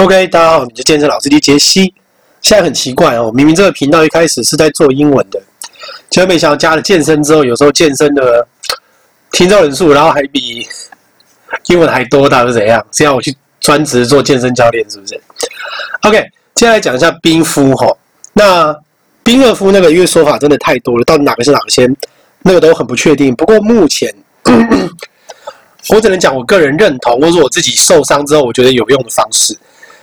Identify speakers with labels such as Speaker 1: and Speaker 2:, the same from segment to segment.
Speaker 1: OK，大家好，你是健身老师的杰西。现在很奇怪哦，明明这个频道一开始是在做英文的，结果没想到加了健身之后，有时候健身的听众人数，然后还比英文还多，到底是怎样？是要我去专职做健身教练，是不是？OK，接下来讲一下冰敷哈。那冰热敷那个，因为说法真的太多了，到底哪个是哪个先，那个都很不确定。不过目前。我只能讲我个人认同，或者我自己受伤之后我觉得有用的方式。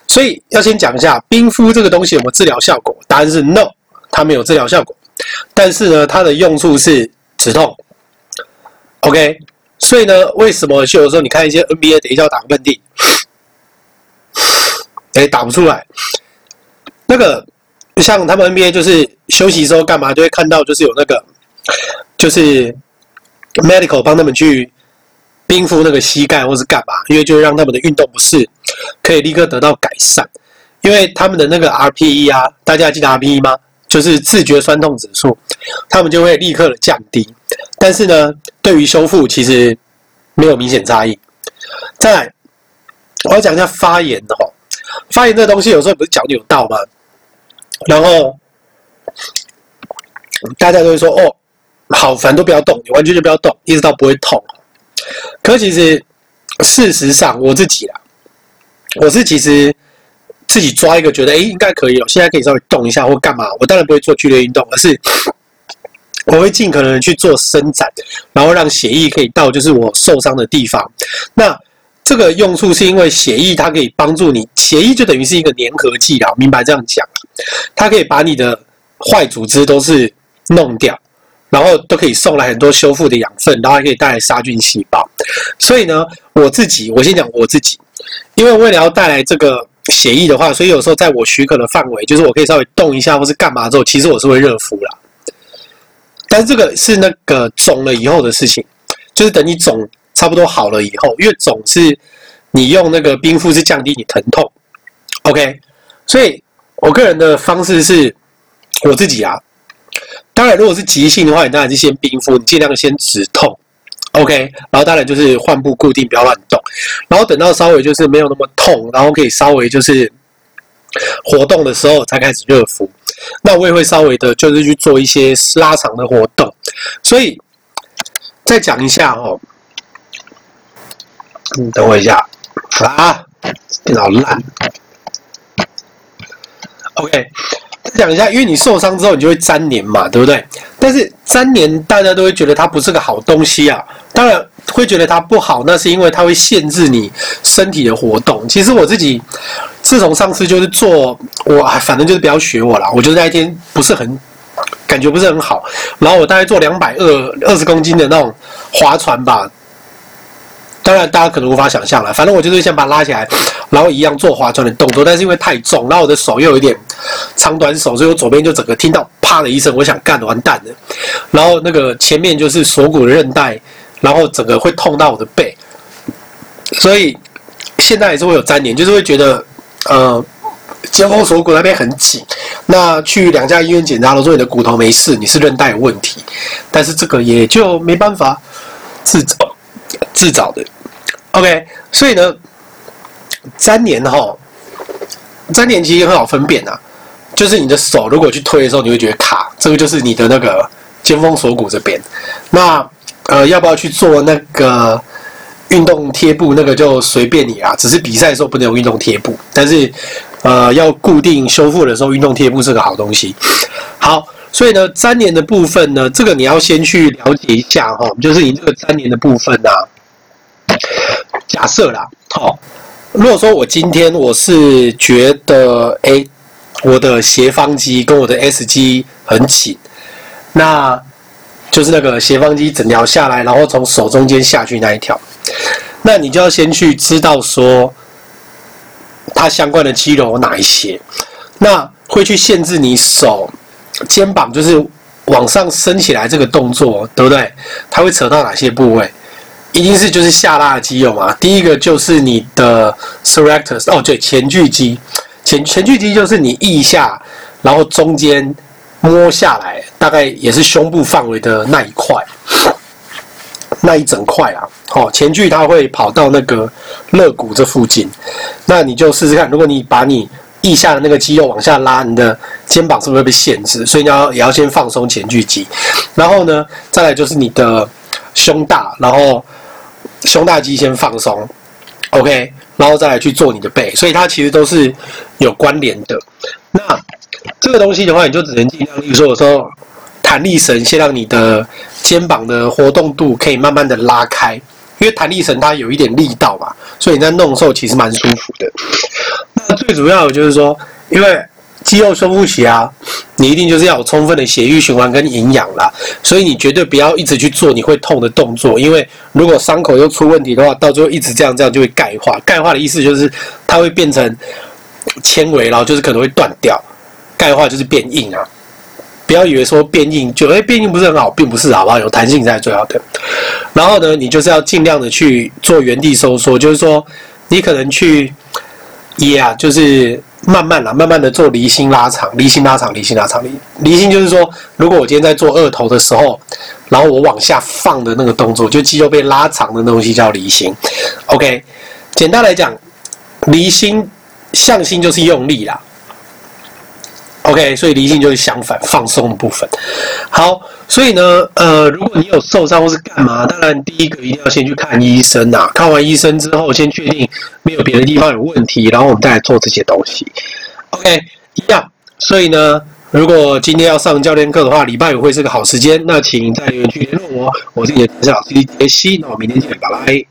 Speaker 1: 所以要先讲一下冰敷这个东西有没有治疗效果？答案是 no，它没有治疗效果。但是呢，它的用处是止痛。OK，所以呢，为什么有时候你看一些 NBA 等一下打个喷嚏，哎，打不出来。那个像他们 NBA 就是休息的时候干嘛，就会看到就是有那个就是 medical 帮他们去。冰敷那个膝盖或是干嘛？因为就让他们的运动不适可以立刻得到改善。因为他们的那个 RPE 啊，大家记得 RPE 吗？就是自觉酸痛指数，他们就会立刻的降低。但是呢，对于修复其实没有明显差异。再来，我要讲一下发炎的哈。发炎这东西有时候不是脚扭到吗？然后大家都会说哦，好烦，都不要动，你完全就不要动，一直到不会痛。可其实，事实上，我自己啦，我是其实自己抓一个，觉得哎，应该可以了，现在可以稍微动一下或干嘛。我当然不会做剧烈运动，而是我会尽可能去做伸展，然后让血液可以到就是我受伤的地方。那这个用处是因为血液它可以帮助你，血液就等于是一个粘合剂啦，明白这样讲，它可以把你的坏组织都是弄掉。然后都可以送来很多修复的养分，然后还可以带来杀菌细胞。所以呢，我自己我先讲我自己，因为为了要带来这个协议的话，所以有时候在我许可的范围，就是我可以稍微动一下或是干嘛之后，其实我是会热敷啦。但是这个是那个肿了以后的事情，就是等你肿差不多好了以后，因为肿是你用那个冰敷是降低你疼痛。OK，所以我个人的方式是我自己啊。当然，如果是急性的话，你当然是先冰敷，你尽量先止痛，OK。然后当然就是患部固定，不要乱动。然后等到稍微就是没有那么痛，然后可以稍微就是活动的时候，才开始热敷。那我也会稍微的，就是去做一些拉长的活动。所以再讲一下哦，嗯，等我一下啊，电脑烂，OK。讲一下，因为你受伤之后，你就会粘黏嘛，对不对？但是粘黏，大家都会觉得它不是个好东西啊。当然会觉得它不好，那是因为它会限制你身体的活动。其实我自己自从上次就是做，我反正就是不要学我啦。我觉得那一天不是很感觉不是很好，然后我大概做两百二二十公斤的那种划船吧。当然，大家可能无法想象了。反正我就是先把它拉起来，然后一样做划船的动作。但是因为太重，然后我的手又有一点长短手，所以我左边就整个听到啪的一声，我想干完蛋了。然后那个前面就是锁骨的韧带，然后整个会痛到我的背。所以现在也是会有粘连，就是会觉得呃肩后锁骨那边很紧。那去两家医院检查了，说你的骨头没事，你是韧带有问题。但是这个也就没办法自找自找的。OK，所以呢，粘黏哈，沾黏其实很好分辨呐，就是你的手如果去推的时候，你会觉得卡，这个就是你的那个肩峰锁骨这边。那呃，要不要去做那个运动贴布？那个就随便你啊，只是比赛的时候不能用运动贴布，但是呃，要固定修复的时候，运动贴布是个好东西。好，所以呢，粘黏的部分呢，这个你要先去了解一下哈，就是你这个粘黏的部分啊。假设啦，好，如果说我今天我是觉得，哎、我的斜方肌跟我的 S 肌很紧，那就是那个斜方肌整条下来，然后从手中间下去那一条，那你就要先去知道说，它相关的肌肉有哪一些，那会去限制你手、肩膀就是往上升起来这个动作，对不对？它会扯到哪些部位？一定是就是下拉的肌肉嘛，第一个就是你的 serratus 哦，对，前锯肌，前前锯肌就是你腋下，然后中间摸下来，大概也是胸部范围的那一块。那一整块啊，好，前锯它会跑到那个肋骨这附近，那你就试试看，如果你把你腋下的那个肌肉往下拉，你的肩膀是不是会被限制？所以你要也要先放松前锯肌，然后呢，再来就是你的胸大，然后胸大肌先放松，OK，然后再来去做你的背，所以它其实都是有关联的。那这个东西的话，你就只能尽量，例如说有时候弹力绳先让你的肩膀的活动度可以慢慢的拉开，因为弹力绳它有一点力道嘛，所以你在弄的时候其实蛮舒服的。那最主要的就是说，因为肌肉修复期啊，你一定就是要有充分的血液循环跟营养啦，所以你绝对不要一直去做你会痛的动作，因为如果伤口又出问题的话，到最后一直这样这样就会钙化。钙化的意思就是它会变成纤维，然后就是可能会断掉。钙化就是变硬啊，不要以为说变硬就哎、欸、变硬不是很好，并不是好不好？有弹性才是最好的。然后呢，你就是要尽量的去做原地收缩，就是说你可能去也啊，就是慢慢啦，慢慢的做离心拉长，离心拉长，离心拉长，离离心就是说，如果我今天在做二头的时候，然后我往下放的那个动作，就肌肉被拉长的东西叫离心。OK，简单来讲，离心向心就是用力啦。OK，所以离心就是相反，放松的部分。好，所以呢，呃，如果你有受伤或是干嘛，当然第一个一定要先去看医生呐。看完医生之后，先确定没有别的地方有问题，然后我们再来做这些东西。OK，一样。所以呢，如果今天要上教练课的话，礼拜五会是个好时间。那请在留言区联络我，我是你的老师杰西。那我明天见，拜拜。